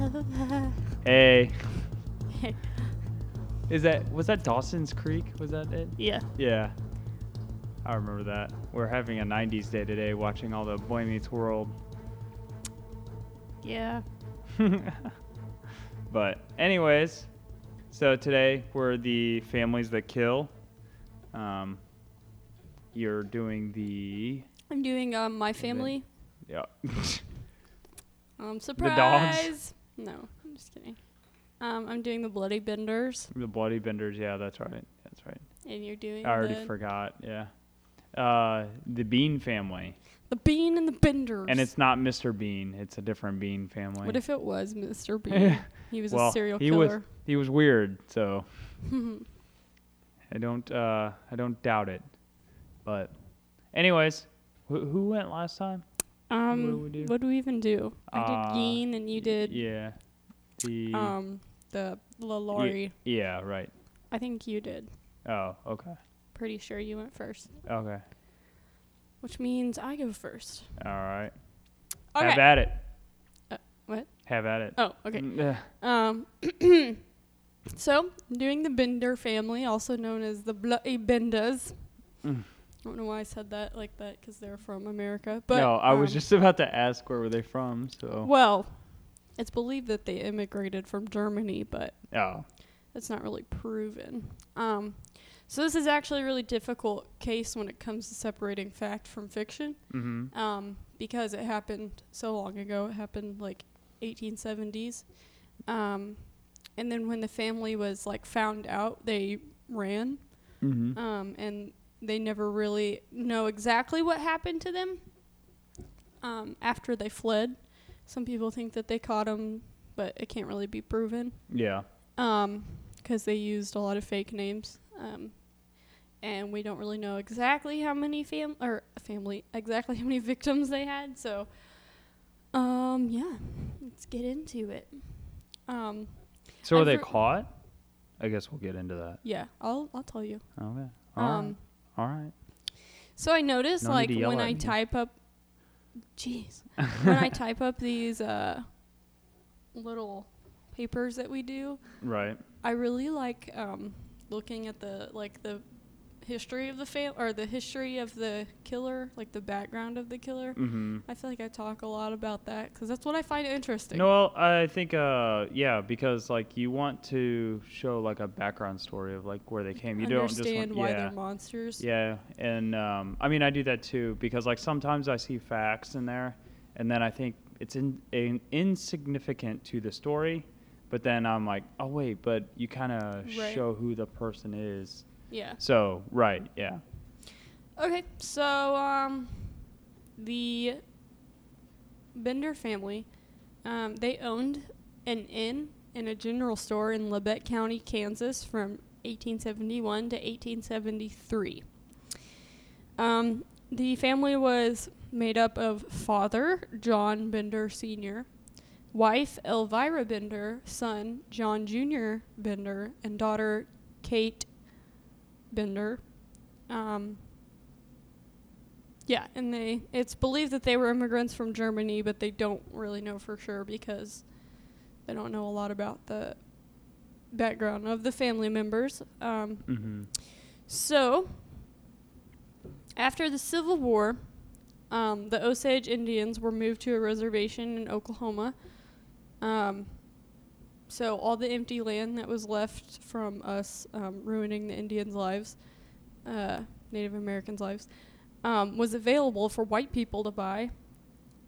Hey. Is that was that Dawson's Creek? Was that it? yeah. Yeah. I remember that. We're having a 90s day today watching all the Boy Meets World. Yeah. but anyways, so today we're the families that kill. Um, you're doing the I'm doing um my family. yeah. Um The surprise. No, I'm just kidding. Um, I'm doing the bloody benders, the Bloody Benders. Yeah, that's right. That's right. and you're doing I already forgot. Yeah. Uh, the Bean family, the bean and the benders. and it's not Mr. Bean. It's a different Bean family. what if it was Mr. Bean? he was well, a serial killer. he was he was weird, so I don't uh I don't doubt it. But anyways, who, who went last time? Um, what do what do we even do? I Uh, did Gein, and you did Yeah. The um the La Laurie. yeah, right. I think you did. Oh, okay. Pretty sure you went first, Okay. which means I go first. All right. Okay. Have at it. Uh, what? Have at it. Oh, okay. Mm, uh, Um, so doing the Bender family, also known as the Bloody Benders. Mm. I don't know why I said that like that because they're from America. But no, I was um, just about to ask where were they from, so well. It's believed that they immigrated from Germany, but oh. that's not really proven. Um, so this is actually a really difficult case when it comes to separating fact from fiction, Mhm. um, because it happened so long ago. It happened like 1870s, um, and then when the family was like found out, they ran, Mhm. um, and they never really know exactly what happened to them um, after they fled. Some people think that they caught them, but it can't really be proven yeah. um because they used a lot of fake names um and we don't really know exactly how many fam or family exactly how many victims they had so um yeah let's get into it um So were I've they caught? I guess we'll get into that. yeah i'll i'll tell you Okay. All um right. All right. so i notice No like when i me. type up jeez when i type up these uh little papers that we do Right. I really like um, looking at the like the history of the fam or the history of the killer, like the background of the killer. Mm-hmm. I feel like I talk a lot about that because that's what I find interesting. No, well, I think uh yeah, because like you want to show like a background story of like where they came. You don't just understand want, why yeah. they're monsters. Yeah, and um, I mean I do that too because like sometimes I see facts in there, and then I think it's in, in insignificant to the story, but then I'm like, oh wait, but you kind of Right. show who the person is. Yeah. So right, yeah. Okay, so um, the Bender family, um, they owned an inn and a general store in Labette County, Kansas, from 1871 to 1873. Um, the family was made up of father John Bender Sr., wife Elvira Bender, son John Jr. Bender, and daughter Kate Bender. Um, yeah, and they it's believed that they were immigrants from Germany, but they don't really know for sure because they don't know a lot about the background of the family members. Um, Mm-hmm. so, after the Civil War, um, the Osage Indians were moved to a reservation in Oklahoma. Um, so, all the empty land that was left from us um, ruining the Indians' lives, uh, Native Americans' lives, um, was available for white people to buy.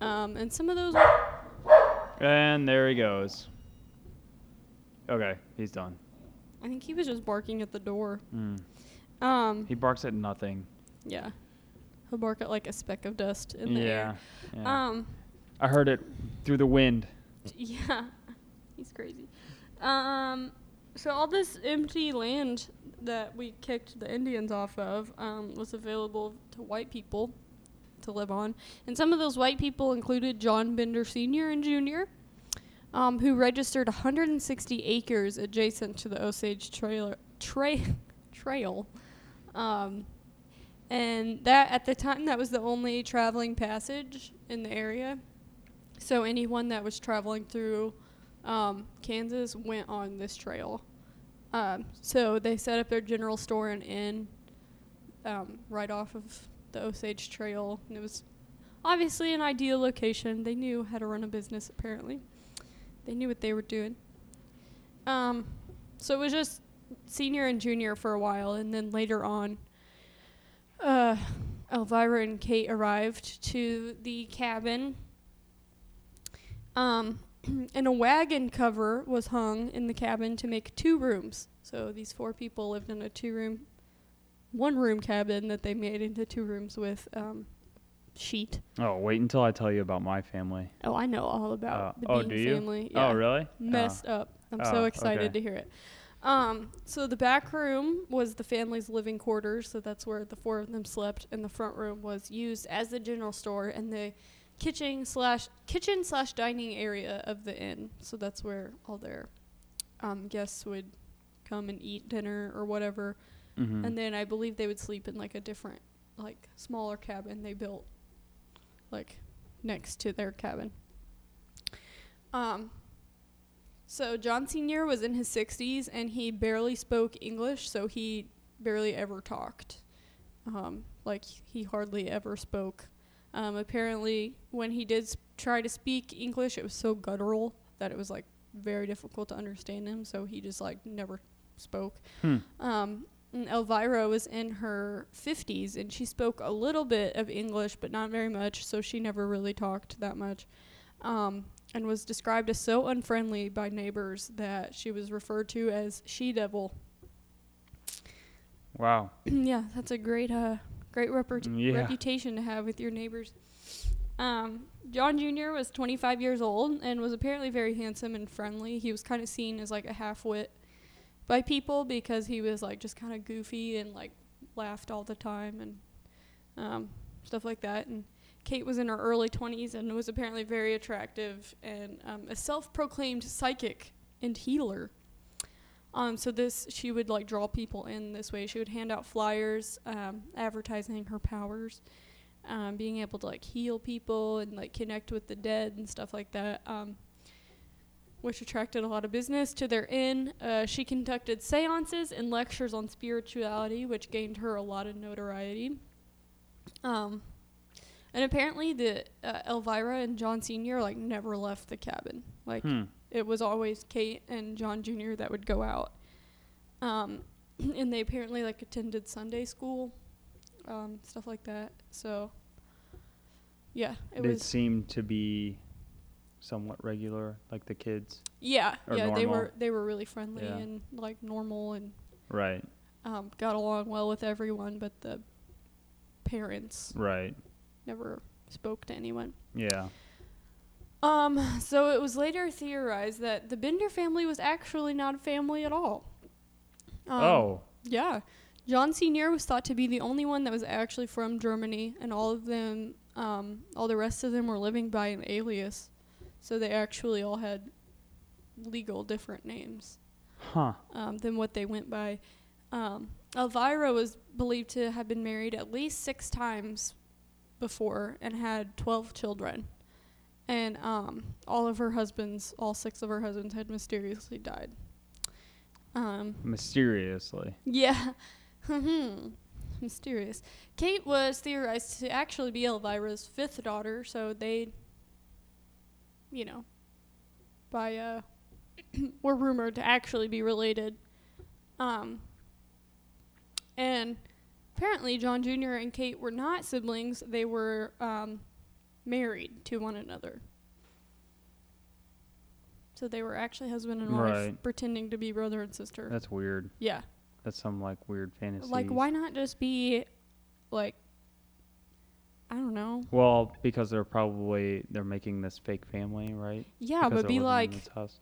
Um, and some of those. And there he goes. Okay, he's done. I think he was just barking at the door. Mm. Um, He barks at nothing. yeah. He'll bark at like a speck of dust in the yeah. air. yeah. Um, I heard it through the wind. Yeah, he's crazy. Um, so all this empty land that we kicked the Indians off of um, was available to white people to live on, and some of those white people included John Bender Sr. and Jr., um, who registered 160 acres adjacent to the Osage Trail. Tra- trail. Um, and that at the time that was the only traveling passage in the area. So anyone that was traveling through um, Kansas went on this trail. Um, so they set up their general store and inn um, right off of the Osage Trail, and it was obviously an ideal location. They knew how to run a business. Apparently, they knew what they were doing. Um, so it was just senior and junior for a while, and then later on, uh, Elvira and Kate arrived to the cabin. Um, and a wagon cover was hung in the cabin to make two rooms. So these four people lived in a two-room, one-room cabin that they made into two rooms with um, sheet. Oh, wait until I tell you about my family. Oh, I know all about Uh, the oh, Bean do you? family. Oh, really? messed up. I'm Oh, so excited okay. to hear it. Um, so the back room was the family's living quarters, so that's where the four of them slept, and the front room was used as the general store and the kitchen slash kitchen slash dining area of the inn. So that's where all their um, guests would come and eat dinner or whatever, Oh. hmm and then I believe they would sleep in like a different, like smaller cabin they built, like next to their cabin. Um, so John Senior was in his 60s and he barely spoke English, so he barely ever talked. Um, like he hardly ever spoke. Um, apparently, when he did s- try to speak English, it was so guttural that it was like very difficult to understand him. So he just like never spoke. Hmm. Um, Elvira was in her 50s and she spoke a little bit of English, but not very much, so she never really talked that much. Um, and was described as so unfriendly by neighbors that she was referred to as she devil. Wow. yeah, that's a great, uh, great reput- Yeah. reputation to have with your neighbors. Um, John Jr. was 25 years old and was apparently very handsome and friendly. He was kind of seen as like a half wit by people because he was like just kind of goofy and like laughed all the time and um, stuff like that. And Kate was in her early 20s and was apparently very attractive and um, a self-proclaimed psychic and healer. Um, so this she would like draw people in this way. She would hand out flyers um, advertising her powers, um, being able to like heal people and like connect with the dead and stuff like that. Um, which attracted a lot of business to their inn. Uh, she conducted seances and lectures on spirituality, which gained her a lot of notoriety. Um, and apparently, the uh, Elvira and John Senior like never left the cabin. Like Hmm. It was always Kate and John Jr. that would go out. Um, and they apparently like attended Sunday school, um, stuff like that. So, yeah, it It, seemed to be somewhat regular, like the kids. Yeah, yeah, they were they were really friendly Yeah. and like normal and Right. um, got along well with everyone, but the parents Right. never spoke to anyone. Yeah. Um, so it was later theorized that the Bender family was actually not a family at all. Um, oh. Yeah. John Sr. was thought to be the only one that was actually from Germany, and all of them, um, all the rest of them were living by an alias. So they actually all had legal different names Huh. um, than what they went by. Um, Elvira was believed to have been married at least six times before and had 12 children. And um, all of her husbands, all six of her husbands, had mysteriously died. Um, Mysteriously. yeah. Mysterious. Kate was theorized to actually be Elvira's fifth daughter, so they, you know, by uh, were rumored to actually be related. Um, and apparently, John Jr. and Kate were not siblings; they were um, married to one another. So they were actually husband and wife, Right. pretending to be brother and sister. That's weird. yeah. That's some like weird fantasy. Like, why not just be, like, I don't know. Well, because they're probably they're making this fake family, right? Yeah, Because but they're be in like this house.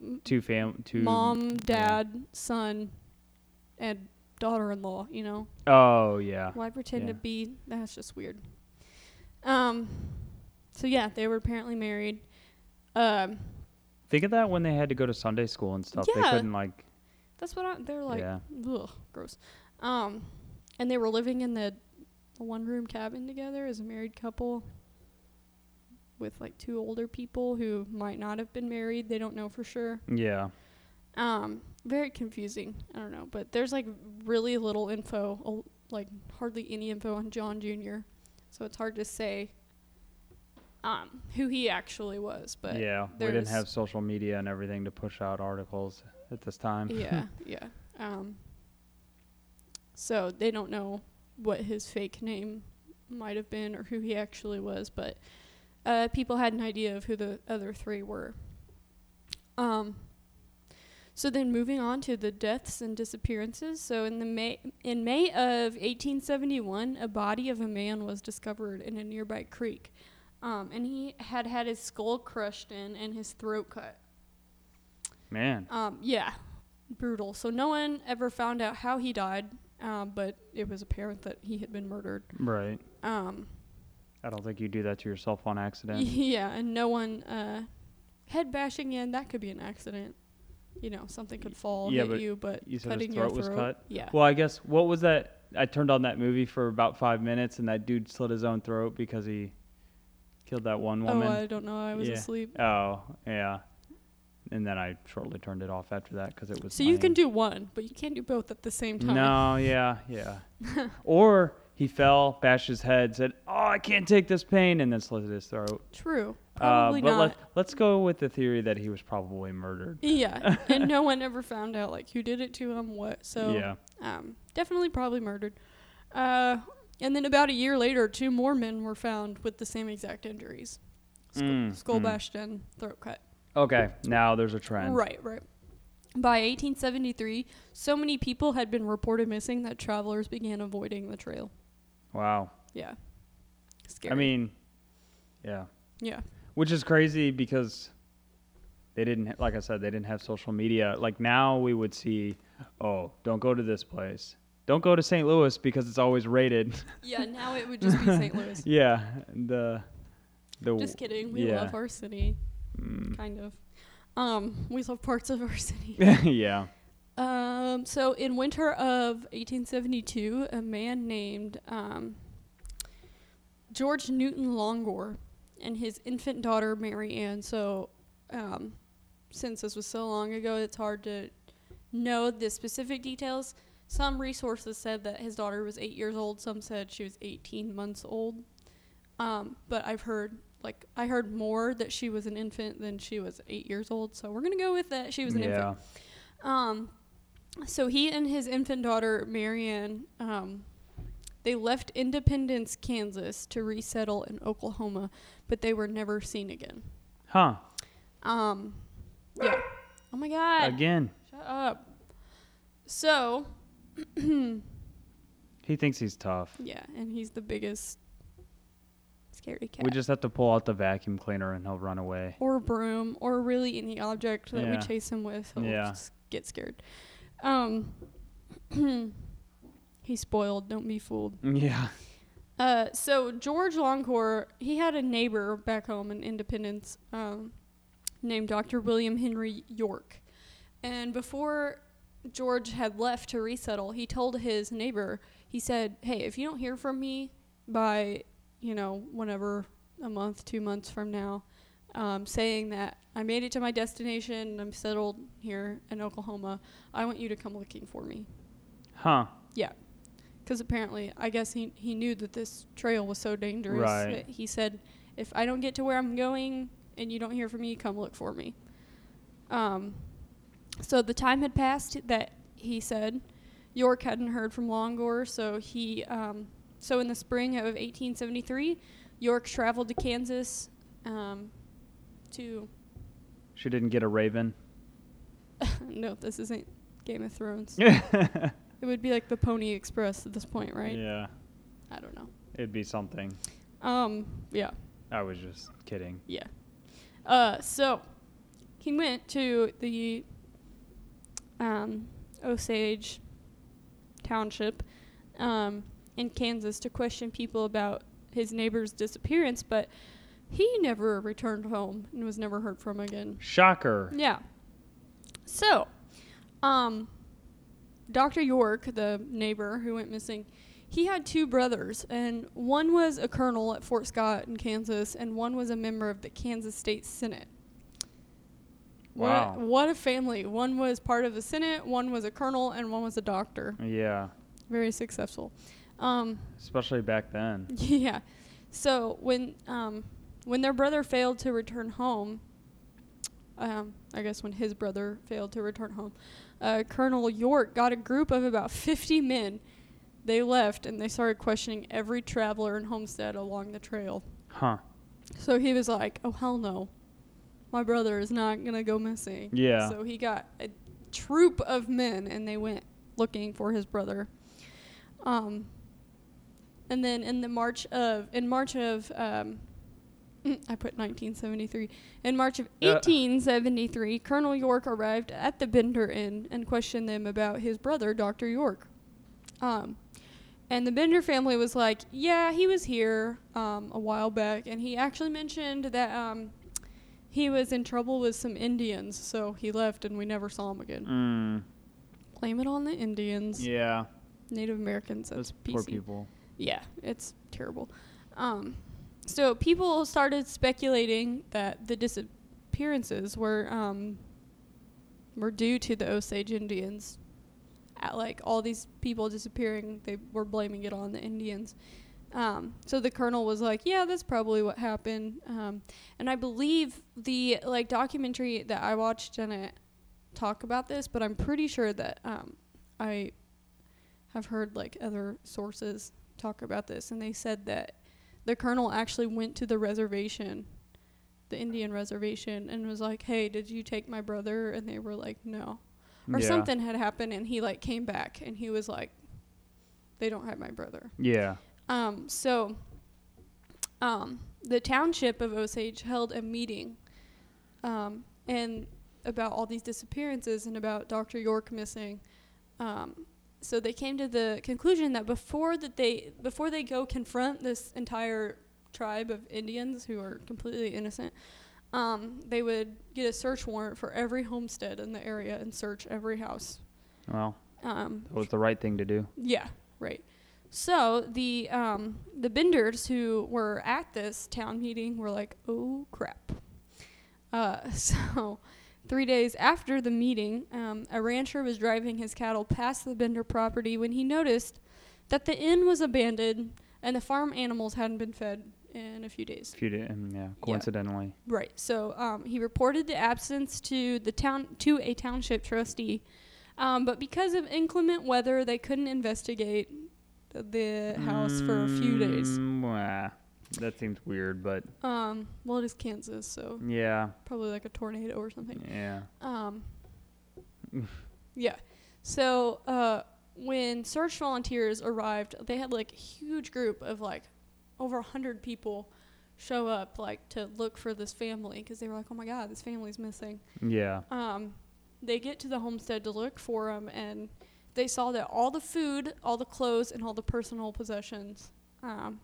m- two fam two mom, dad, son, and daughter-in-law. You know, Oh yeah. why pretend to Yeah. be? That's just weird. Um, so yeah, they were apparently married. Um, Think of that when they had to go to Sunday school and stuff. Yeah. They couldn't like that's what I, they're like. yeah. Ugh, gross. Um, and they were living in the, the one-room cabin together as a married couple. with like two older people who might not have been married. They don't know for sure. Yeah. Um, very confusing. I don't know, but there's like really little info, like hardly any info on John Jr. So it's hard to say um, who he actually was. But yeah. We didn't have social media and everything to push out articles at this time. yeah, yeah. Um, so they don't know what his fake name might have been or who he actually was, but uh, people had an idea of who the other three were. Um, so then moving on to the deaths and disappearances. So in the May in May of 1871, a body of a man was discovered in a nearby creek, um, and he had had his skull crushed in and his throat cut. Man. Um, yeah, brutal. So no one ever found out how he died, um, but it was apparent that he had been murdered. Right. Um, I don't think you do that to yourself on accident. yeah, and no one uh, head bashing in. That could be an accident. You know, something could fall Yeah, hit but you, but you said his cutting your throat was cut? Yeah. Well, I guess what was that? I turned on that movie for about five minutes, and that dude slit his own throat because he killed that one oh, woman. Oh, I don't know. I was Yeah. asleep. Oh, yeah. And then I shortly turned it off after that because it was. So you can do one, but you can't do both at the same time. No, yeah, yeah. or he fell, bashed his head, said, "Oh, I can't take this pain," and then slit his throat. True. Uh, Probably but not. Let, let's go with the theory that he was probably murdered. yeah, and no one ever found out like who did it to him, what. So yeah. Um, definitely probably murdered. Uh, and then about a year later, two more men were found with the same exact injuries. Skull, Mm, skull mm. bashed in, throat cut. Okay. Now there's a trend. Right, right. By 1873, so many people had been reported missing that travelers began avoiding the trail. Wow. Yeah. Scary. I mean, yeah. yeah. Which is crazy because they didn't, like I said, they didn't have social media. Like now we would see, oh, don't go to this place. Don't go to St. Louis because it's always rated. Yeah, now it would just be St. Louis. yeah. The, the, Just kidding. We yeah. love our city, Mm. kind of. Um, we love parts of our city. yeah. Um, so in winter of 1872, a man named um, George Newton Longcore and his infant daughter Mary Ann. So, um, since this was so long ago, it's hard to know the specific details. Some resources said that his daughter was eight years old. Some said she was 18 months old. Um, but I've heard, like, I heard more that she was an infant than she was eight years old. So we're gonna go with that. She was an yeah. infant. Um, so he and his infant daughter Marianne, um, they left Independence, Kansas, to resettle in Oklahoma, but they were never seen again. Huh. Um, yeah. Oh my God! Again. Shut up. So, He thinks he's tough. yeah, and he's the biggest scary cat. We just have to pull out the vacuum cleaner and he'll run away. or broom, or really any object that we chase him with. He'll Yeah. just get scared. Um, he's spoiled. Don't be fooled. Yeah. Uh, so George Longcore, he had a neighbor back home in Independence, um, named Dr. William Henry York, and before George had left to resettle, he told his neighbor, he said, "Hey, if you don't hear from me by, you know, whenever a month, two months from now, um, saying that I made it to my destination, I'm settled here in Oklahoma, I want you to come looking for me." Huh. Yeah. Because apparently I guess he he knew that this trail was so dangerous Right. that he said, if I don't get to where I'm going and you don't hear from me, come look for me. Um, so the time had passed that he said York hadn't heard from Longcore, so he um, so in the spring of 1873, York traveled to Kansas um, to She didn't get a raven. no, this isn't Game of Thrones. It would be like the Pony Express at this point, right? Yeah. I don't know. It'd be something. Um, yeah. I was just kidding. Yeah. Uh, so he went to the um, Osage Township um, in Kansas to question people about his neighbor's disappearance, but he never returned home and was never heard from again. Shocker. Yeah. So, um, Dr. York, the neighbor who went missing, he had two brothers, and one was a colonel at Fort Scott in Kansas, and one was a member of the Kansas State Senate. Wow. What, what a family. One was part of the Senate, one was a colonel, and one was a doctor. Yeah. Very successful. Um, Especially back then. yeah. So when um, when their brother failed to return home, um, I guess when his brother failed to return home, uh, Colonel York got a group of about 50 men. They left and they started questioning every traveler in Homestead along the trail. Huh. So he was like, "Oh hell no, my brother is not gonna go missing." Yeah. So he got a troop of men and they went looking for his brother. Um, and then in the March of in March of um, I put 1973. In March of Uh. 1873, Colonel York arrived at the Bender Inn and questioned them about his brother, Dr. York. Um, and the Bender family was like, "Yeah, he was here um, a while back, and he actually mentioned that um, he was in trouble with some Indians, so he left, and we never saw him again." Mm. Blame it on the Indians, Yeah. Native Americans. That's Those poor people. Yeah, it's terrible. Um, so people started speculating that the disappearances were um, were due to the Osage Indians. At, like all these people disappearing, they were blaming it on the Indians. Um, so the colonel was like, "Yeah, that's probably what happened." Um, and I believe the like documentary that I watched didn't talk about this, but I'm pretty sure that um, I have heard like other sources talk about this, and they said that the colonel actually went to the reservation, the Indian reservation, and was like, "Hey, did you take my brother?" And they were like, "No," or yeah. something had happened, and he like came back, and he was like, "They don't have my brother." Yeah. Um, so, um, the township of Osage held a meeting, um, and about all these disappearances and about Dr. York missing. Um, so they came to the conclusion that before that they before they go confront this entire tribe of Indians who are completely innocent, um, they would get a search warrant for every homestead in the area and search every house. Well, Um, that was the right thing to do. yeah, right. So the um, the Benders who were at this town meeting were like, "Oh crap!" Uh, so three days after the meeting, um, a rancher was driving his cattle past the Bender property when he noticed that the inn was abandoned and the farm animals hadn't been fed in a few days. If you didn't, yeah, coincidentally. Right. So um, he reported the absence to the town to a township trustee, um, but because of inclement weather, they couldn't investigate the, house for a few days. Mm, wah. That seems weird, but Um, well, it is Kansas, so yeah, probably like a tornado or something. yeah. Um, yeah. So uh, when search volunteers arrived, they had like a huge group of like over a hundred people show up like to look for this family because they were like, oh my god, this family's missing. Yeah. Um, they get to the homestead to look for them, and they saw that all the food, all the clothes, and all the personal possessions um,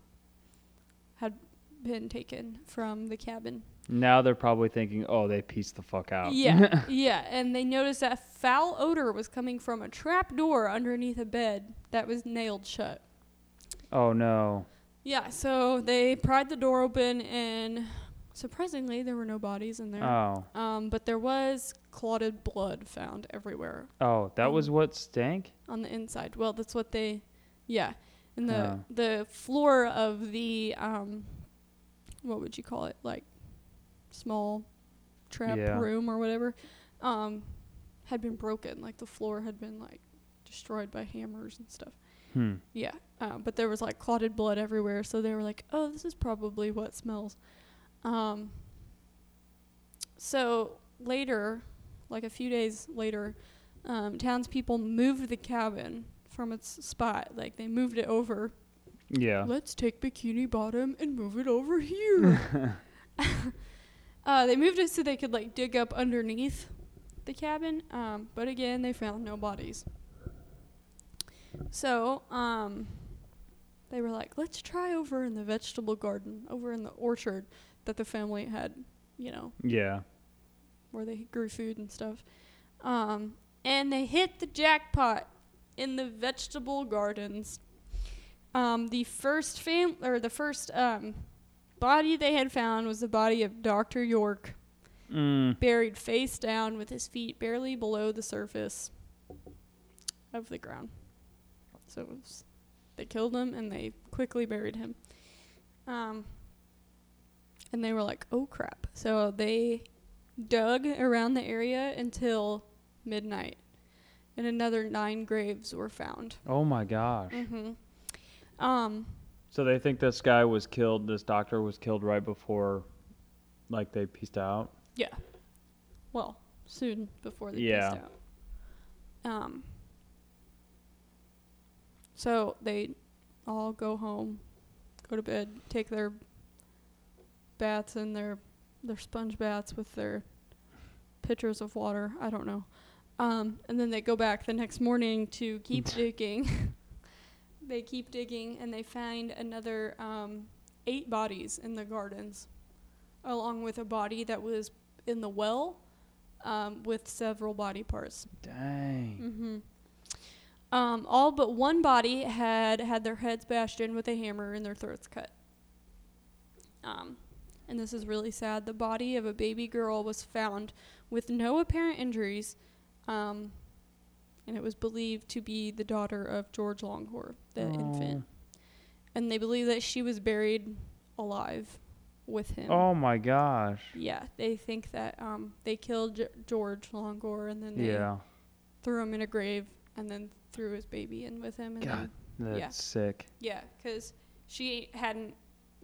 had been taken from the cabin. Now they're probably thinking, oh, they pieced the fuck out. Yeah, yeah, and they noticed that foul odor was coming from a trap door underneath a bed that was nailed shut. oh no. Yeah, so they pried the door open, and surprisingly, there were no bodies in there. Oh. Um, but there was clotted blood found everywhere Oh, that was what stank? on the inside. Well, that's what they, yeah, and the Oh. the floor of the um, what would you call it? Like small trap Yeah. room or whatever, um, had been broken. Like the floor had been like destroyed by hammers and stuff. Hmm. Yeah, um, but there was like clotted blood everywhere, so they were like, "Oh, this is probably what smells." Um, so later, like a few days later, um, townspeople moved the cabin from its spot. Like they moved it over. Yeah. Let's take Bikini Bottom and move it over here. uh, they moved it so they could like dig up underneath the cabin. Um, but again, they found no bodies. So, um, they were like, let's try over in the vegetable garden, over in the orchard that the family had, you know, yeah. where they grew food and stuff. Um, and they hit the jackpot in the vegetable gardens. Um, the first fam or the first um, body they had found was the body of Dr. York, Mm. buried face down with his feet barely below the surface of the ground. So it was, they killed him and they quickly buried him. Um, and they were like, "Oh crap!" So they dug around the area until midnight, and another nine graves were found. Oh my gosh. hmm Um, So they think this guy was killed. This doctor was killed right before, like they pieced out. yeah. Well, soon before they Yeah. pieced out. Um. So they all go home, go to bed, take their baths and their their sponge baths with their pitchers of water. I don't know. Um, and then they go back the next morning to keep digging. they keep digging and they find another um, eight bodies in the gardens, along with a body that was in the well um, with several body parts. Dang. hmm Um, all but one body had had their heads bashed in with a hammer and their throats cut. Um, and this is really sad. The body of a baby girl was found with no apparent injuries, um, and it was believed to be the daughter of George Longcore, the infant. And they believe that she was buried alive with him. Oh my gosh. Yeah, they think that um, they killed G- George Longcore and then they Yeah. threw him in a grave and then threw his baby in with him. And God, then, that's yeah. sick. yeah, because she hadn't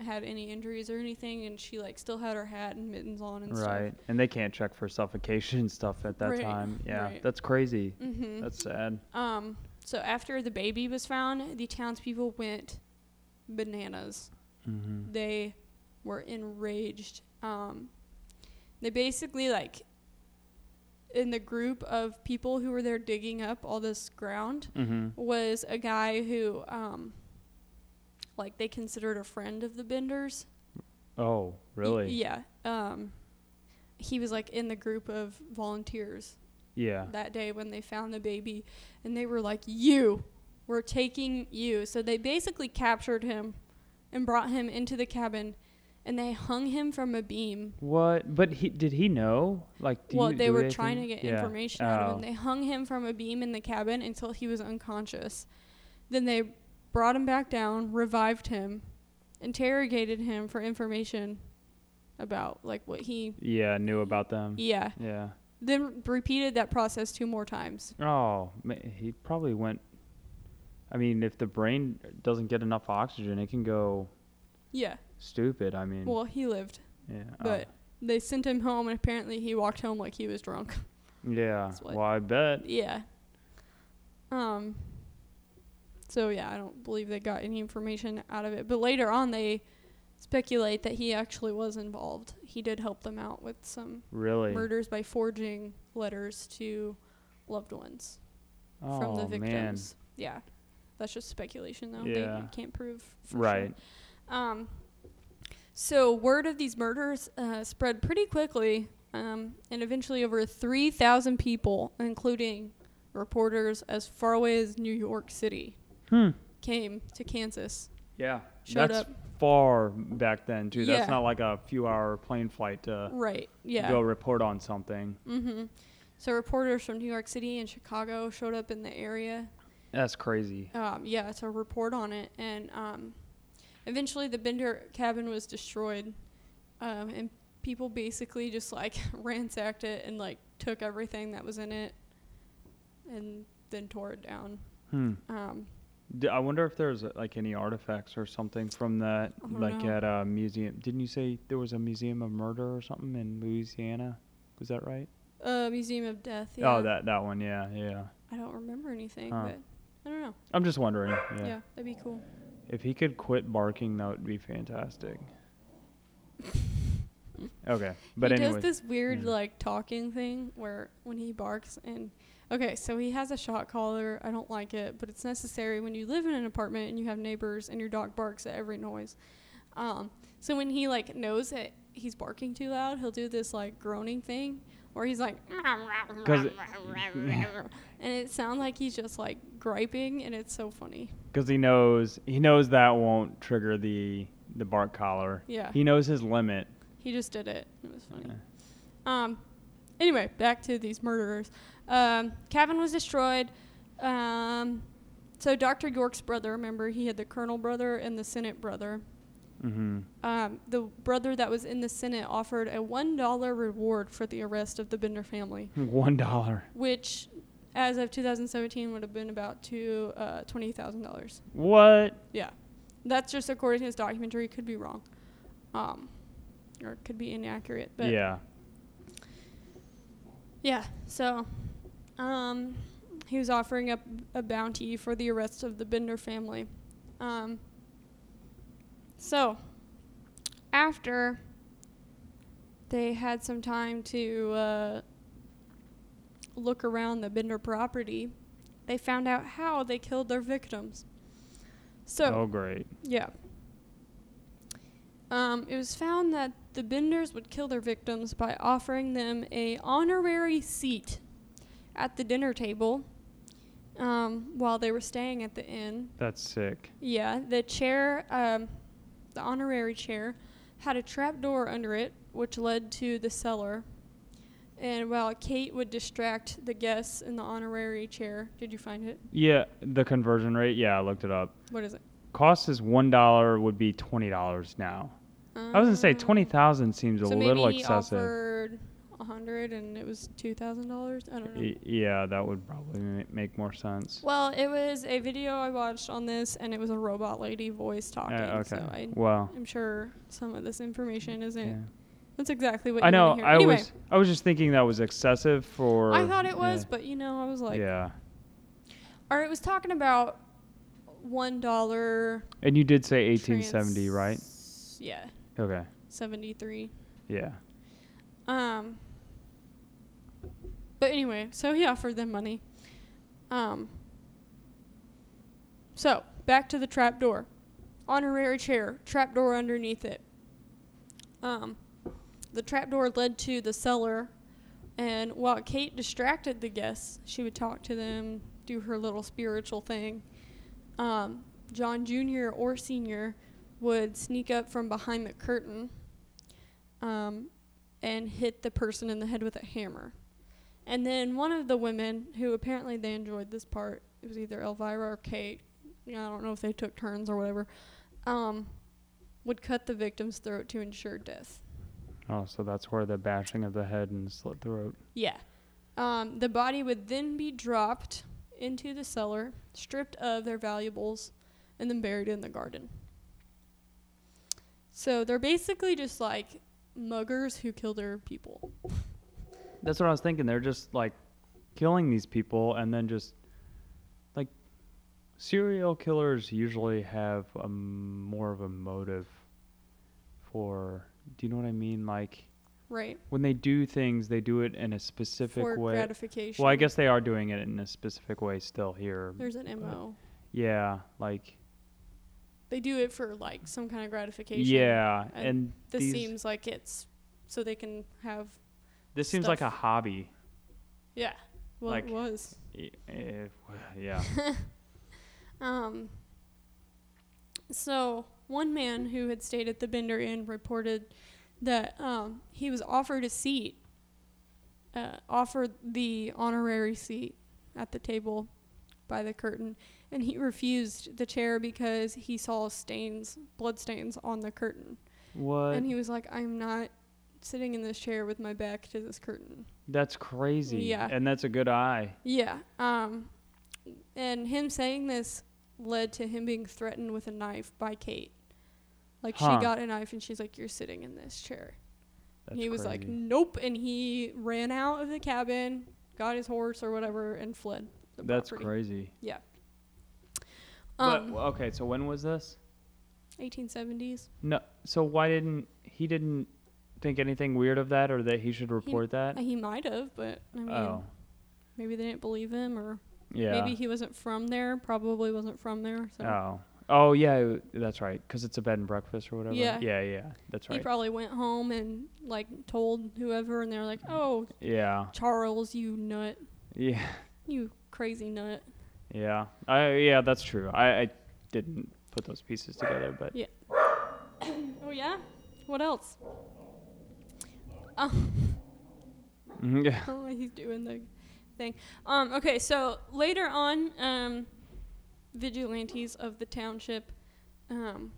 had any injuries or anything, and she like still had her hat and mittens on and Right. And they can't check for suffocation and stuff at that Right, time. Yeah. right. That's crazy. Mm-hmm. That's sad. um. So after the baby was found, the townspeople went bananas. Mm-hmm. They were enraged. Um, they basically like in the group of people who were there digging up all this ground Mm-hmm. was a guy who um like they considered a friend of the benders Oh, Y- really? yeah um he was like in the group of volunteers Yeah. that day when they found the baby and they were like you we're taking you so they basically captured him and brought him into the cabin and they hung him from a beam What? But he did he know? Like, well you, they were anything- trying to get Yeah. information out of Oh. him they hung him from a beam in the cabin until he was unconscious then they brought him back down revived him interrogated him for information about like what he Yeah, knew about them. yeah Yeah. then repeated that process two more times Oh, he probably went. I mean, if the brain doesn't get enough oxygen, it can go yeah stupid. I mean, well he lived yeah. oh. but they sent him home and apparently he walked home like he was drunk yeah. Well, I bet. Yeah. Um. So yeah, I don't believe they got any information out of it. But later on, they speculate that he actually was involved. He did help them out with some Really. murders by forging letters to loved ones oh, from the man. victims. Yeah, that's just speculation though. Yeah. They can't prove. For Right. Sure. Um. So word of these murders uh, spread pretty quickly, um, and eventually over 3,000 people, including reporters as far away as New York City, Hmm. came to Kansas. Yeah. Showed That's up. far back then too. That's Yeah. not like a few hour plane flight to Right. Yeah. go report on something. Mm-hmm. So reporters from New York City and Chicago showed up in the area. That's crazy. Um, yeah, to report on it, and um, eventually the Bender cabin was destroyed, um, and people basically just like ransacked it and like took everything that was in it, and then tore it down. Hmm. Um, D- I wonder if there's uh, like any artifacts or something from that, I don't like know. at a museum. Didn't you say there was a museum of murder or something in Louisiana? Was that right? uh, Museum of Death. Yeah. Oh, that that one. Yeah, yeah. I don't remember anything, Huh. but I don't know. I'm just wondering. Yeah. Yeah. that'd be cool. If he could quit barking, that would be fantastic. okay, but he anyway. does this weird yeah. like talking thing where when he barks and okay, so he has a shot collar. I don't like it, but it's necessary when you live in an apartment and you have neighbors and your dog barks at every noise. Um, so when he like knows that he's barking too loud, he'll do this like groaning thing where he's like, 'Cause it- and it sounds like he's just like griping, and it's so funny. because he knows he knows that won't trigger the the bark collar. Yeah. He knows his limit. He just did it. It was funny. Yeah. Um, anyway, back to these murderers. Um, cabin was destroyed. Um, so Dr. York's brother, remember, he had the colonel brother and the senate brother. Mm-hmm. Um, the brother that was in the senate offered a one dollar reward for the arrest of the Bender family, One dollar. which, as of 2017, would have been about to uh, twenty thousand dollars. What? Yeah, that's just according to his documentary. Could be wrong, um, or it could be inaccurate. But yeah. Yeah. So, um, he was offering up a bounty for the arrest of the Bender family. Um, so, after they had some time to uh, look around the Bender property, they found out how they killed their victims. So, oh great. yeah. Um, it was found that the Benders would kill their victims by offering them a honorary seat at the dinner table um, while they were staying at the inn. That's sick. Yeah, the chair, um, the honorary chair, had a trap door under it, which led to the cellar. And while Kate would distract the guests in the honorary chair, did you find it? Yeah, the conversion rate. Yeah, I looked it up. What is it? Cost is one dollar would be twenty dollars now. I was gonna say twenty thousand seems a so little maybe he excessive. A hundred and it was two thousand dollars. I don't know. Y- yeah, that would probably ma- make more sense. Well, it was a video I watched on this, and it was a robot lady voice talking. Uh, okay. So I, well, I'm sure some of this information isn't. yeah. That's exactly what I you know. I anyway, was I was just thinking that was excessive for. I thought it was, yeah. but you know, I was like, yeah, or it was talking about one dollar. and you did say eighteen seventy, right? Yeah, Okay. seventy three. Yeah. Um. But anyway, so he offered them money. Um. So back to the trap door, honorary chair, trap door underneath it. Um, the trap door led to the cellar, and while Kate distracted the guests, she would talk to them, do her little spiritual thing. Um, John Jr. or Sr. would sneak up from behind the curtain um, and hit the person in the head with a hammer. And then one of the women, who apparently they enjoyed this part, it was either Elvira or Kate. I don't know if they took turns or whatever. Um, would cut the victim's throat to ensure death. Oh, so that's where the bashing of the head and slit throat. Yeah. Um, the body would then be dropped into the cellar, stripped of their valuables, and then buried in the garden. So they're basically just like muggers who kill their people. That's what I was thinking. They're just like killing these people and then just like serial killers usually have a more of a motive for do you know what I mean? Like Right. when they do things, they do it in a specific For way. gratification. Well, I guess they are doing it in a specific way still here. there's an MO. Yeah, like They do it for like some kind of gratification. yeah, and and This seems like it's so they can have this seems like a hobby. yeah. Well, Like- it was. Y- eh, yeah. Um, so one man who had stayed at the Bender Inn reported that um, he was offered a seat, uh, offered the honorary seat at the table by the curtain, and he refused the chair because he saw stains, blood stains on the curtain, What? and he was like, "I'm not." Sitting in this chair with my back to this curtain. That's crazy. Yeah. And that's a good eye. Yeah. Um, and him saying this led to him being threatened with a knife by Kate. Like Huh. she got a knife and she's like, "You're sitting in this chair." That's he was like, "Nope," and he ran out of the cabin, got his horse or whatever, and fled. That's property. crazy. Yeah. Um, well, okay, so when was this? 1870s. No. So why didn't he didn't think anything weird of that, or that he should report that? Uh, He might have, but I mean, oh, maybe they didn't believe him, or yeah. maybe he wasn't from there. Probably wasn't from there. So Oh. Oh yeah, that's right. Because it's a bed and breakfast or whatever. Yeah. Yeah, yeah. That's right. he probably went home and like told whoever, and they're like, "Oh, yeah. Charles, you nut, Yeah. you crazy nut." Yeah. I yeah, that's true. I, I didn't put those pieces together, but Yeah. oh yeah. What else? Oh. Yeah. Oh, he's doing the thing. Um, okay, so later on, um, vigilantes of the township, um,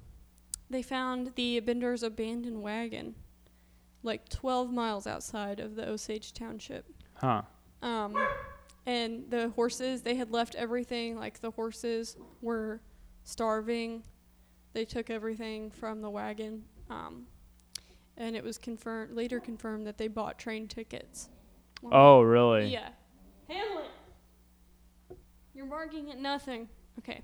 they found the Bender's abandoned wagon, like 12 miles outside of the Osage Township. Huh. Um, and the horses, they had left everything. Like the horses were starving. They took everything from the wagon. Um, and it was confirmed later confirmed that they bought train tickets. Well, Oh, really? yeah. Hamlet, you're barking at nothing. Okay.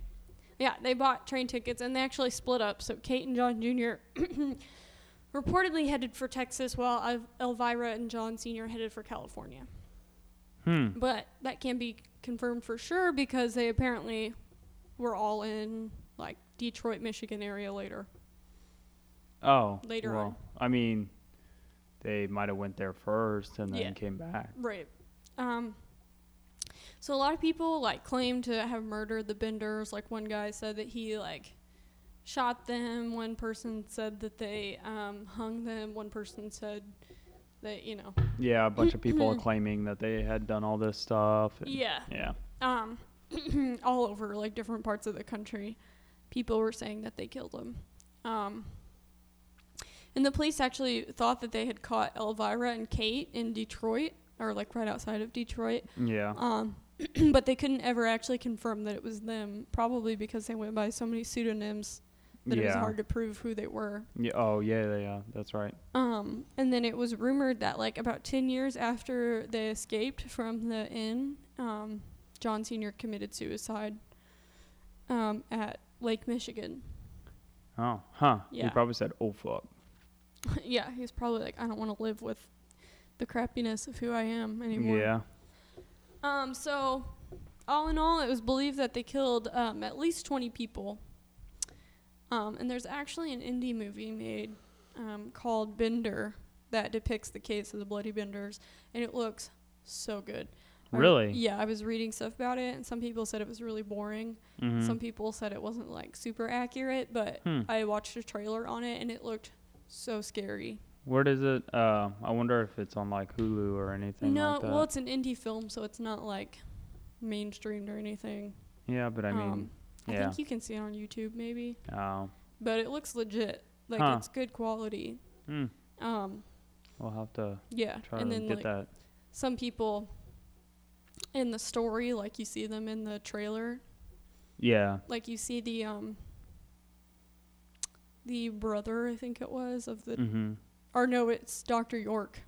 Yeah, they bought train tickets and they actually split up. So Kate and John Jr. reportedly headed for Texas while Elvira and John Sr. headed for California. Hmm. But that can't be confirmed for sure because they apparently were all in like Detroit, Michigan area later. Oh. Later well, on. I mean, they might have went there first and then Yeah. came back. Right. Um so a lot of people like claim to have murdered the Benders. Like one guy said that he like shot them. One person said that they um, hung them. One person said that you know. Yeah, a bunch of people are claiming that they had done all this stuff. Yeah. Yeah. Um, all over like different parts of the country, people were saying that they killed them. Um, and the police actually thought that they had caught Elvira and Kate in Detroit, or like right outside of Detroit. Yeah. Um, but they couldn't ever actually confirm that it was them, probably because they went by so many pseudonyms that it was hard to prove who they were. yeah. Oh, yeah, yeah. That's right. Um, and then it was rumored that like about ten years after they escaped from the inn, um, John Senior committed suicide um, at Lake Michigan. Oh, huh. Yeah. He probably said, "Oh fuck." yeah, he's probably like, I don't want to live with the crappiness of who I am anymore. Yeah. Um, so, all in all, it was believed that they killed um, at least 20 people. Um, and there's actually an indie movie made um, called Bender that depicts the case of the Bloody Benders, and it looks so good. I- Really? yeah, I was reading stuff about it, and some people said it was really boring. Mhm. Some people said it wasn't like super accurate, but Hmm. I watched a trailer on it, and it looked so scary. Where does it? Uh, I wonder if it's on like Hulu or anything no, like that. well, it's an indie film, so it's not like mainstreamed or anything. yeah, but I mean, um, I think you can see it on YouTube maybe, Oh. but it looks legit. Like Huh. it's good quality. Hmm. Um, We'll have to yeah, try and to then get like that. some people in the story, like you see them in the trailer, Yeah. like you see the um the brother, I think it was of the Mm-hmm. or no, it's Doctor York.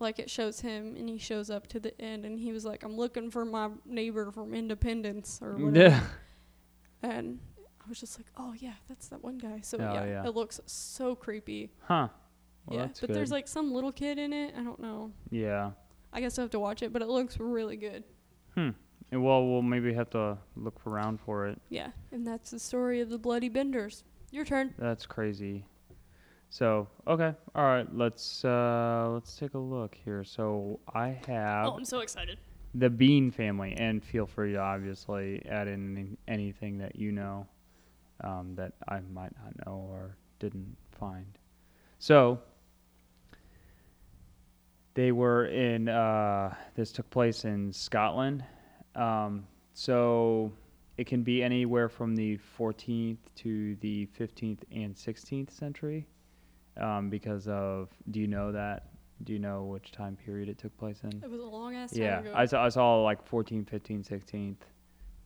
Like it shows him, and he shows up to the end, and he was like, "I'm looking for my neighbor from Independence or whatever." Yeah. And I was just like, "Oh yeah, that's that one guy." So Oh, yeah, yeah. it looks so creepy. Huh. Well, yeah, but good. there's like some little kid in it. I don't know. Yeah. I guess I have to watch it, but it looks really good. Hmm. And well, we'll maybe have to look around for it. Yeah, and that's the story of the Bloody Benders. Your turn. That's crazy. So okay, all right. Let's uh let's take a look here. So I have Oh, I'm so excited. the Bean family, and feel free to obviously add in anything that you know um, that I might not know or didn't find. So they were in. Uh, this took place in Scotland. Um, so it can be anywhere from the 14th to the 15th and 16th century. Um, because of, do you know that? Do you know which time period it took place in? It was a long ass time Yeah, ago. I saw, I saw like 14, 15, 16th,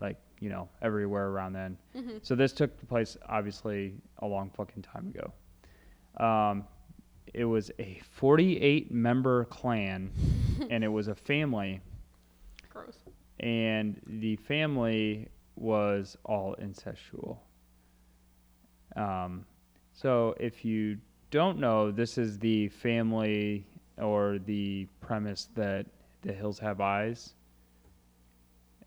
like, you know, everywhere around then. Mhm. So this took place obviously a long fucking time ago. Um, it was a 48 member clan and it was a family Gross. and the family was all incestual. Um, so if you don't know, this is the family or the premise that the Hills Have Eyes.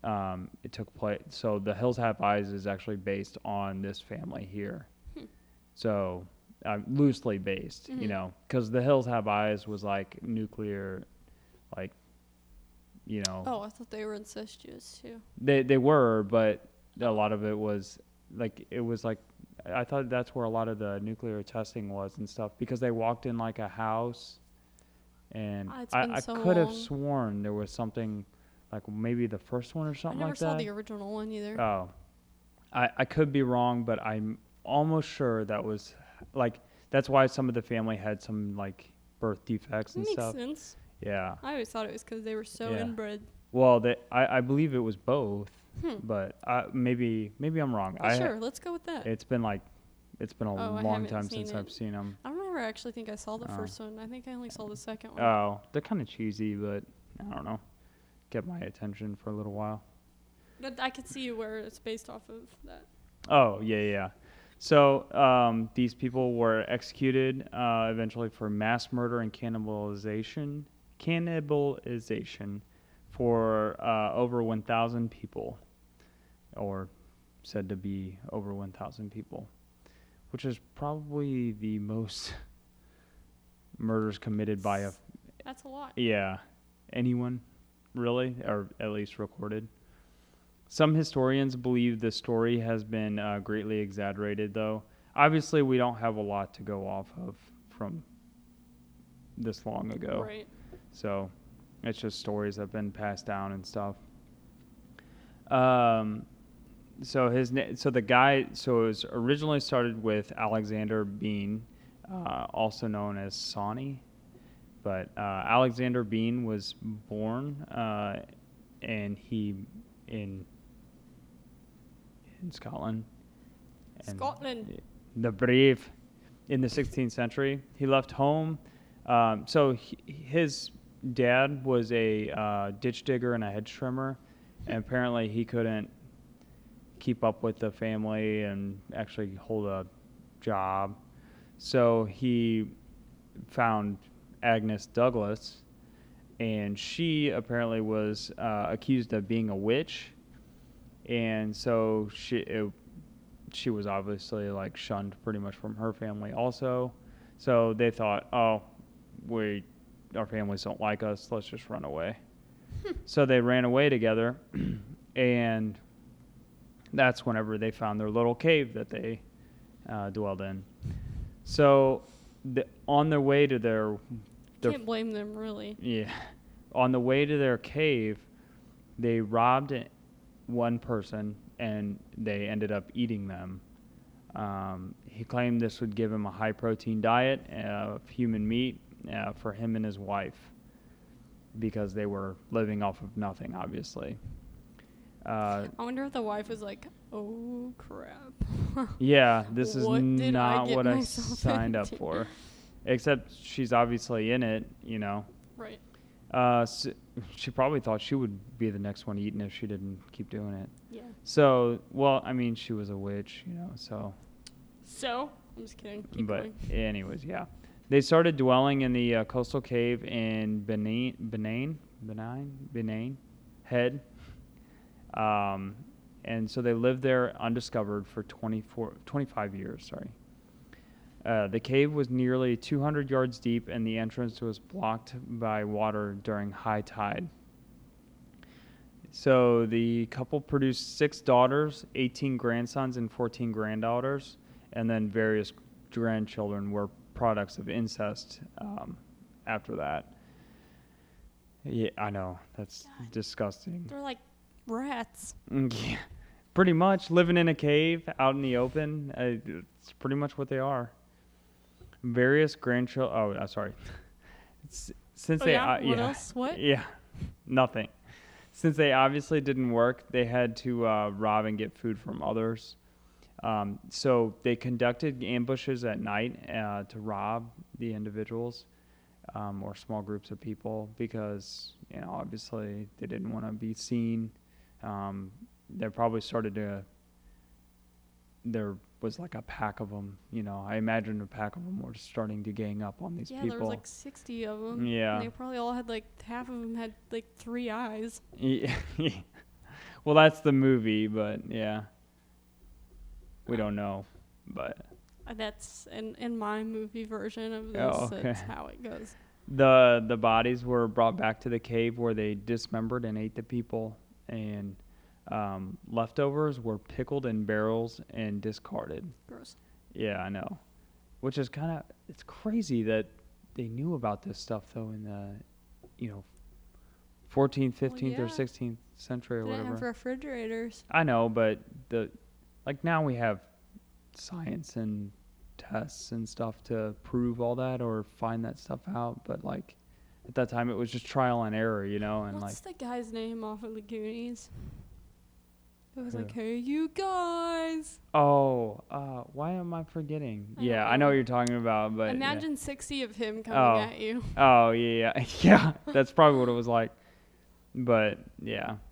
Um, it took place. So the Hills Have Eyes is actually based on this family here. So uh, loosely based, you Mhm. know, because the Hills Have Eyes was like nuclear, like, you know, Oh, I thought they were incestuous too. they they were, but a lot of it was like it was like I thought that's where a lot of the nuclear testing was and stuff because they walked in like a house, and Ah, I, I so could have sworn there was something like maybe the first one or something. I something never like saw that. the original one either. Oh, I I could be wrong, but I'm almost sure that was like that's why some of the family had some like birth defects and Makes stuff. sense. Yeah. I always thought it was because they were so Yeah. inbred. Well, they, I I believe it was both, Hmm. but I, maybe maybe I'm wrong. Well, I sure, let's go with that. it's been like it's been a Oh, long time since it. I've seen them. I don't ever actually think I saw the Oh. first one. I think I only saw the second one. Oh, they're kind of cheesy, but I don't know. Get my attention for a little while. But I could see where it's based off of that. Oh yeah, yeah. yeah. So um, these people were executed uh, eventually for mass murder and cannibalization, cannibalization for uh, over 1,000 people, or said to be over 1,000 people, which is probably the most murders committed by a That's a lot. yeah anyone really, or at least recorded. Some historians believe the story has been uh, greatly exaggerated, though. Obviously, we don't have a lot to go off of from this long ago. Right. So it's just stories that have been passed down and stuff. Um, so his na- so the guy so it was originally started with Alexander Bean, uh, also known as Sawney, but uh, Alexander Bean was born uh, and he in in Scotland. And Scotland. the brave in the 16th century. He left home. Um, so he, his dad was a uh, ditch digger and a hedge trimmer, and apparently he couldn't keep up with the family and actually hold a job. So he found Agnes Douglas, and she apparently was uh, accused of being a witch, and so she it, she was obviously like shunned pretty much from her family also. So they thought, oh, we our families don't like us. Let's just run away. so they ran away together, and that's whenever they found their little cave that they uh, dwelled in. So the, on their way to their their Can't blame them really. yeah. On the way to their cave, they robbed one person and they ended up eating them. Um, he claimed this would give him a high protein diet uh, of human meat uh, for him and his wife because they were living off of nothing, obviously. Uh, I wonder if the wife was like, "Oh crap." yeah, this is What did I not what I signed up for. Except she's obviously in it, you know. right. Uh, s she probably thought she would be the next one eaten if she didn't keep doing it. Yeah. So, well, I mean, she was a witch, you know. So, So I'm just kidding. Keep but going. anyways, yeah, they started dwelling in the uh, coastal cave in Benin, Benin, Benin, Benin, Head. Um, and so they lived there undiscovered for 24, 25 years. Sorry. Uh, the cave was nearly 200 yards deep, and the entrance was blocked by water during high tide. So the couple produced six daughters, 18 grandsons, and 14 granddaughters, and then various grandchildren were products of incest um, after that. Yeah, I know. That's God. disgusting. They're like rats. Mm, Yeah, pretty much living in a cave out in the open. Uh, it's pretty much what they are. Various grandchildren. Oh, uh, sorry. S- Since Oh, they, yeah? uh, What yeah, else? What? Yeah, nothing. Since they obviously didn't work, they had to uh, rob and get food from others. Um, so they conducted ambushes at night uh, to rob the individuals um, or small groups of people because you know obviously they didn't want to be seen. Um, they probably started to. There was like a pack of them. You know, I imagine a pack of them were starting to gang up on these yeah, people. Yeah, there was like 60 of them. Yeah. And they probably all had like half of them had like three eyes. Yeah. well, that's the movie, but yeah, we don't know. But That's in in my movie version of this. Oh, okay. That's how it goes. the the bodies were brought back to the cave where they dismembered and ate the people, and um, leftovers were pickled in barrels and discarded. Gross. Yeah, I know. Which is kind of it's crazy that they knew about this stuff though in the you know 14th, 15th or yeah. 16th century or They didn't whatever. have refrigerators. I know, but the like now we have science and tests and stuff to prove all that or find that stuff out, but like at that time it was just trial and error, you know, and What's like the guy's name off of the Goonies? It was like, hey, you guys. oh, uh why am I forgetting? I yeah, don't I know know. what you're talking about, but yeah. Imagine 60 of him coming Oh. at you. Oh yeah, yeah, yeah. That's probably what it was like. But yeah.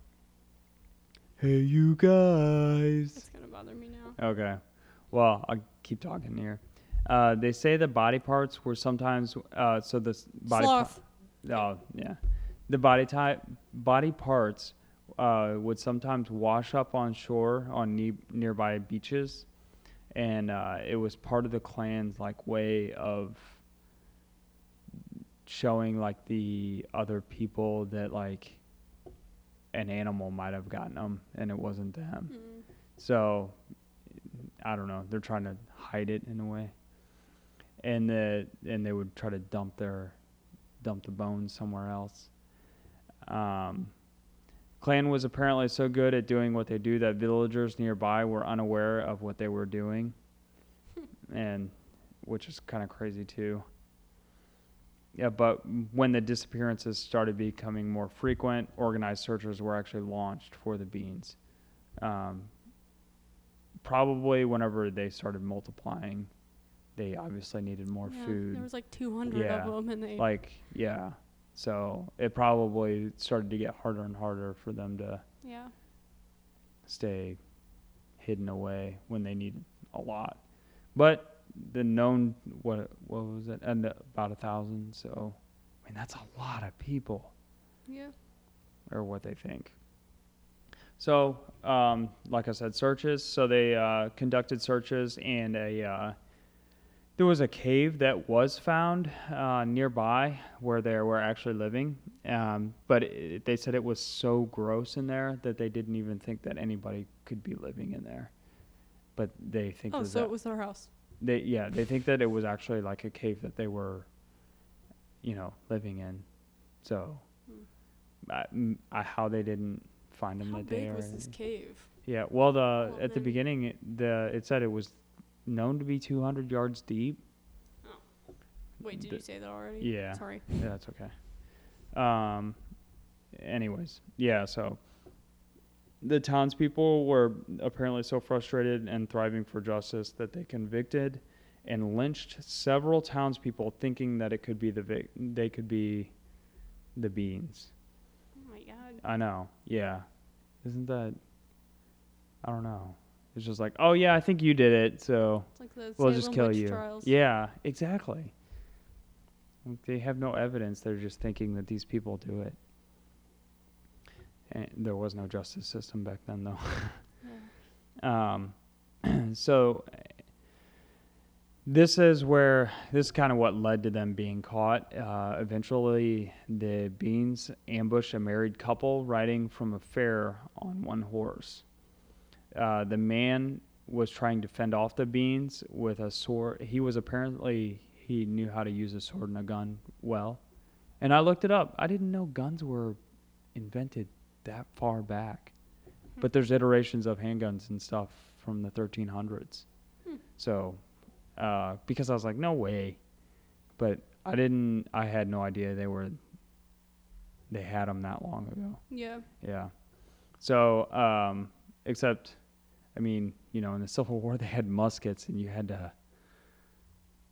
Hey, you guys. It's going to bother me now. Okay. Well, I'll keep talking here. Uh, they say the body parts were sometimes uh, so the s- body. Sloth. oh yeah, the body type body parts uh, would sometimes wash up on shore on ne- nearby beaches, and uh, it was part of the clan's like way of showing like the other people that like an animal might have gotten them and it wasn't them. Mm. So I don't know. They're trying to hide it in a way, and the and they would try to dump their dump the bones somewhere else. Um, Clan was apparently so good at doing what they do that villagers nearby were unaware of what they were doing, and which is kind of crazy too. Yeah, but when the disappearances started becoming more frequent, organized searches were actually launched for the beans. Um, probably whenever they started multiplying, they obviously needed more Yeah, food. There was like 200 Yeah, of them, and they. like, yeah. So it probably started to get harder and harder for them to yeah. stay hidden away when they needed a lot. But the known what what was it? And about a thousand. So I mean that's a lot of people, Yeah. or what they think. So, um, like I said, searches. So they uh, conducted searches, and a uh, there was a cave that was found uh, nearby where they were actually living. Um, but it, they said it was so gross in there that they didn't even think that anybody could be living in there. But they think Oh, that so it was their house. they yeah they think that it was actually like a cave that they were, you know, living in. So. I, m- I- how they didn't find them How the day big was this cave? Yeah, well, the Well, at the beginning, it, the it said it was known to be 200 yards deep. Oh, wait, did The- you say that already? yeah. Sorry. Yeah, that's okay. Um, anyways, yeah. So the townspeople were apparently so frustrated and thriving for justice that they convicted and lynched several townspeople, thinking that it could be the vic- they could be the beans. I know. Yeah. Isn't that? I don't know. It's just like, oh yeah, I think you did it, so It's like we'll Salem just kill witch you. trials. Yeah, exactly. Like, They have no evidence. They're just thinking that these people do it. And there was no justice system back then, though. Yeah. Um, so this is where this is kind of what led to them being caught. Uh, eventually, the Beans ambushed a married couple riding from a fair on one horse. Uh, the man was trying to fend off the Beans with a sword. He was apparently he knew how to use a sword and a gun well. And I looked it up. I didn't know guns were invented that far back. But there's iterations of handguns and stuff from the 1300s. Hmm. So, uh, because I was like, no way. But I didn't, I had no idea they were, they had them that long ago. Yeah. Yeah. So, um, except, I mean, you know, in the Civil War, they had muskets and you had to,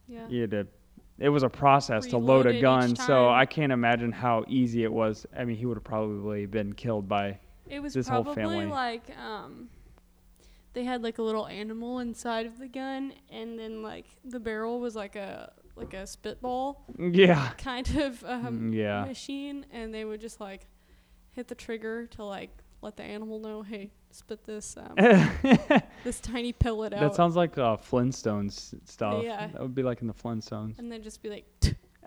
Yeah. you had to, it was a process to load a gun. So. I can't imagine how easy it was. I mean, he would have probably been killed by, It was this whole probably family. like um they had like a little animal inside of the gun and then like the barrel was like a like a spitball yeah. kind of um Mm, yeah. machine and they would just like hit the trigger to like let the animal know, hey, spit this um this tiny pellet out. That sounds like uh, Flintstones stuff. Yeah. That would be like in the Flintstones. and then just be like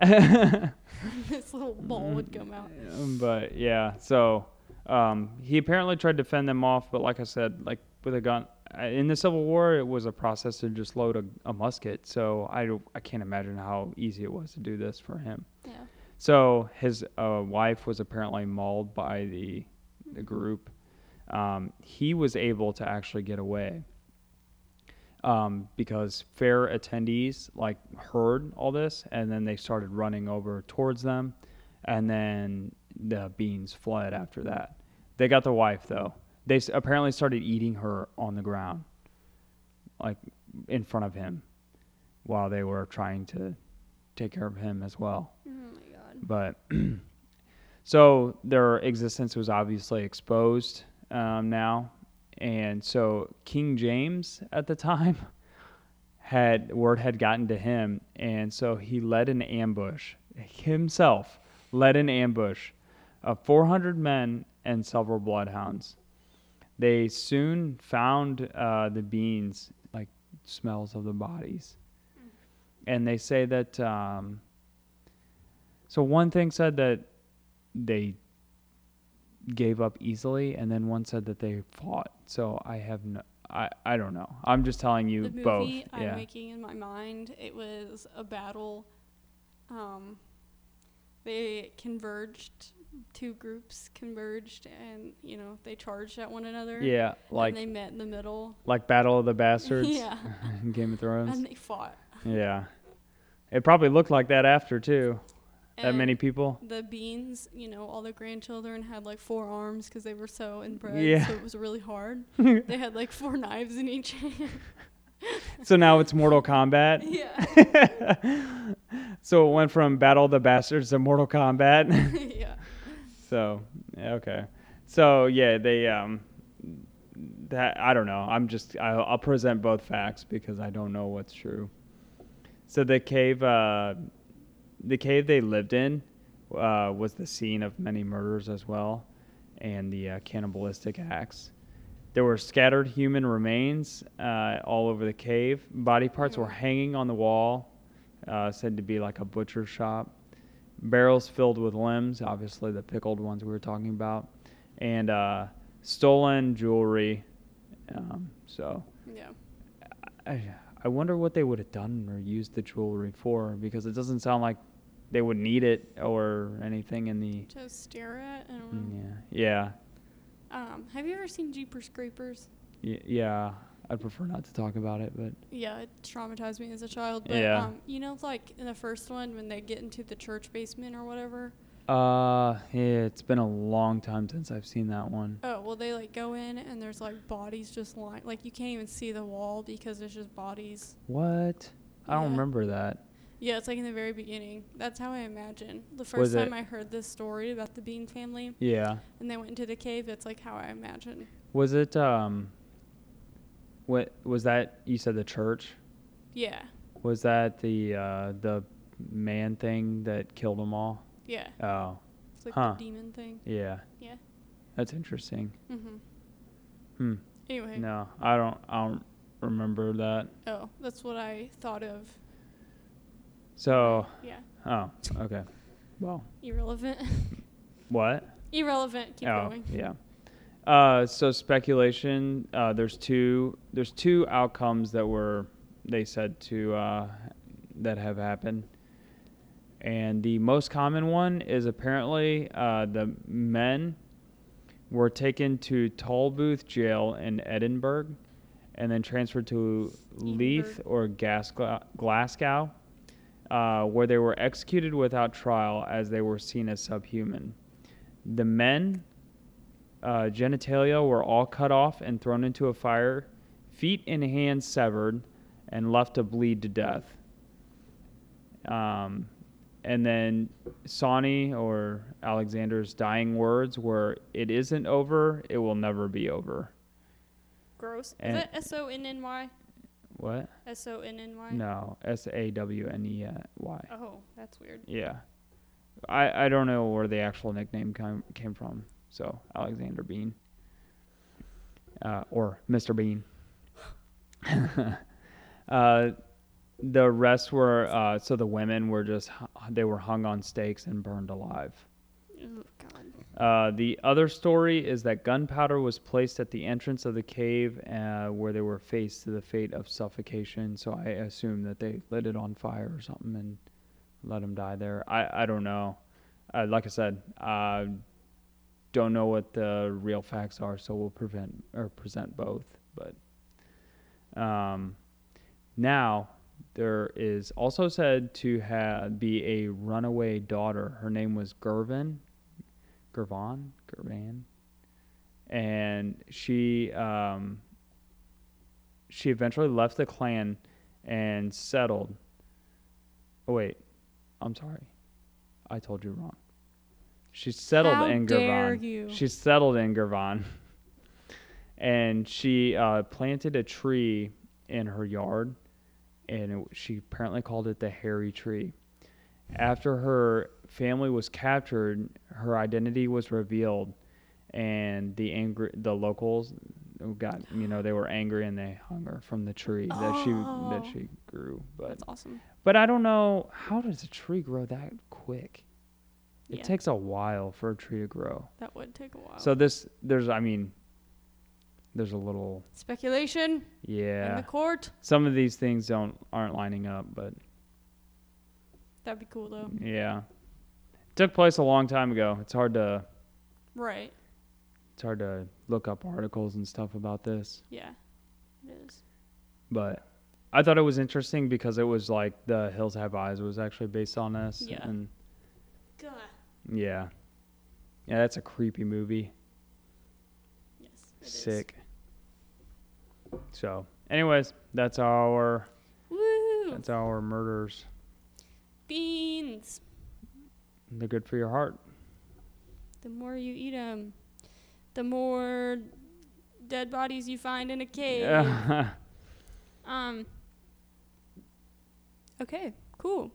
this little ball would come out. Um, but yeah, so Um, he apparently tried to fend them off, but like I said, like with a gun uh, in the Civil War, it was a process to just load a, a musket. So I I can't imagine how easy it was to do this for him. Yeah. So his uh, wife was apparently mauled by the the group. Um, he was able to actually get away um, because fair attendees like heard all this and then they started running over towards them, and then the beans fled after that. They got the wife though. They apparently started eating her on the ground, like in front of him, while they were trying to take care of him as well. Oh my god. but so their existence was obviously exposed um, now. And so king james at the time had word had gotten to him and so he led an ambush himself led an ambush of 400 men and several bloodhounds they soon found uh, the beans like smells of the bodies and they say that um, so one thing said that they gave up easily, and then one said that they fought. So I have no, I, I don't know. I'm just telling you The movie both. I'm yeah. making in my mind, it was a battle. Um, they converged. Two groups converged, and you know they charged at one another. Yeah, like and they met in the middle. like Battle of the Bastards Yeah. in Game of Thrones. And they fought. yeah. It probably looked like that after too. That many people. The beans, you know, all the grandchildren had like four arms because they were so inbred. Yeah. So it was really hard. they had like four knives in each hand. So now it's Mortal Kombat. yeah. so it went from Battle of the Bastards to Mortal Kombat. yeah. So okay, so yeah, they um, that I don't know. I'm just I'll, I'll present both facts because I don't know what's true. So the cave, uh, the cave they lived in, uh, was the scene of many murders as well, and the uh, cannibalistic acts. There were scattered human remains uh, all over the cave. Body parts were Mhm. hanging on the wall, uh, said to be like a butcher shop barrels filled with limbs, obviously the pickled ones we were talking about, and uh, stolen jewelry. Um, so Yeah. I, I wonder what they would have done or used the jewelry for because it doesn't sound like they would need it or anything in the. Just stare at. I don't Mm, know. Yeah, Um, have you ever seen Jeepers Creepers? y- yeah. I'd prefer not to talk about it, but Yeah, it traumatized me as a child. But Yeah. um, you know, like in the first one when they get into the church basement or whatever. uh, yeah, it's been a long time since I've seen that one. Oh well, they like go in and there's like bodies just lying. Like you can't even see the wall because there's just bodies. What? I don't remember that. Yeah, it's like in the very beginning. That's how I imagine. The Was first time it- I heard this story about the Bean family Yeah. and they went into the cave, it's like how I imagine. Was it um what was that you said the church? Yeah, Was that the uh the man thing that killed them all? yeah. Oh, It's like Huh. the demon thing. yeah. Yeah. That's interesting. Mm-hmm. Hmm. Anyway. No, I don't I don't remember that. Oh, that's what I thought of. So, Yeah. oh, okay. Well, Irrelevant. what? Irrelevant. Keep oh, going. yeah. Uh, so speculation. Uh, there's two. There's two outcomes that were they said to uh, that have happened, and the most common one is apparently uh, the men were taken to Tolbooth Jail in Edinburgh, and then transferred to Leith or Glasgow, uh, where they were executed without trial as they were seen as subhuman. The men uh, genitalia were all cut off and thrown into a fire, feet and hands severed, and left to bleed to death. Um, and then Sawney or Alexander's dying words were, "It isn't over. It will never be over." Gross. And- Is that S O N N Y? What? S O N N Y? No, S A W N E Y. Oh, that's weird. Yeah, I I don't know where the actual nickname came came from. So Alexander Bean, uh, or Mr. Bean. uh, the rest were uh, so the women were just they were hung on stakes and burned alive. Oh God. Uh, the other story is that gunpowder was placed at the entrance of the cave uh, where they were faced to the fate of suffocation. So I assume that they lit it on fire or something and let him die there. I, I don't know. Uh, like I said, I don't know what the real facts are, so we'll prevent or present both. But um, now there is also said to have be a runaway daughter. Her name was Gervin, Gervon, Gervan, and she um, she eventually left the clan and settled. Oh wait, I'm sorry, I told you wrong. She settled How in dare Gervon. you. She settled in Gervon, and she uh, planted a tree in her yard, and it, she apparently called it the Hairy Tree. After her family was captured, her identity was revealed, and the angry the locals got you know they were angry and they hung her from the tree that she that Oh. she grew. But That's awesome. but I don't know how does a tree grow that quick. It Yeah. takes a while for a tree to grow. That would take a while. So this there's I mean there's a little speculation Yeah. in the court. Some of these things don't aren't lining up, but That'd be cool though. yeah. It took place a long time ago. It's hard to Right. it's hard to look up articles and stuff about this. Yeah. It is. But I thought it was interesting because it was like the Hills Have Eyes was actually based on this. Yeah. And God. Yeah. Yeah, that's a creepy movie. Yes. it is. Sick. So, anyways, that's our Woo! that's our murders. Beans. They're good for your heart. The more you eat them, the more dead bodies you find in a cave. Yeah. Um. Okay, cool.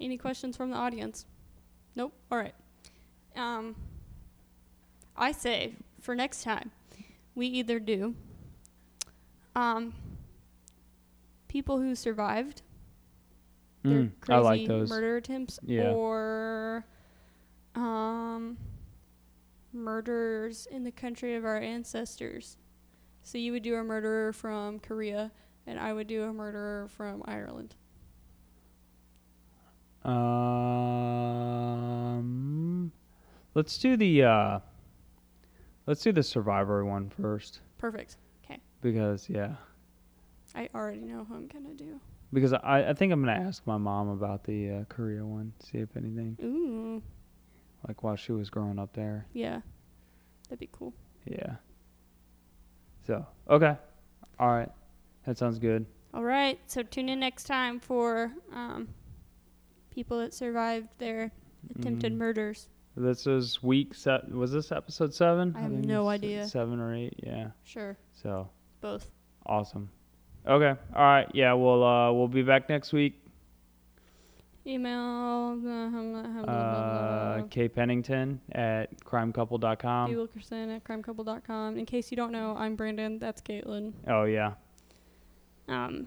Any questions from the audience? Nope. All right. Um. I say for next time, we either do um people who survived their Mm, crazy I like those. murder attempts, Yeah. or um murders in the country of our ancestors. So you would do a murderer from Korea, and I would do a murderer from Ireland. Um, let's do the uh, let's do the survivor one first Perfect. Okay. because yeah, I already know who I'm gonna do. because I I think I'm gonna ask my mom about the uh, Korea one, see if anything Ooh, like while she was growing up there. yeah, that'd be cool. Yeah. So okay, all right, that sounds good. All right, so tune in next time for um, people that survived their attempted Mm. murders. This is week set. Was this episode seven? I have no idea. Seven or eight, yeah. Sure, So both. awesome. Okay, all right, yeah. We'll uh, we'll be back next week. Email Uh, Kay Pennington at crimecouple.com. B. Wilkerson at crimecouple.com. In case you don't know, I'm Brandon. That's Caitlin. Oh yeah. Um,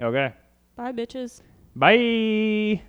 Okay. Bye, bitches. Bye.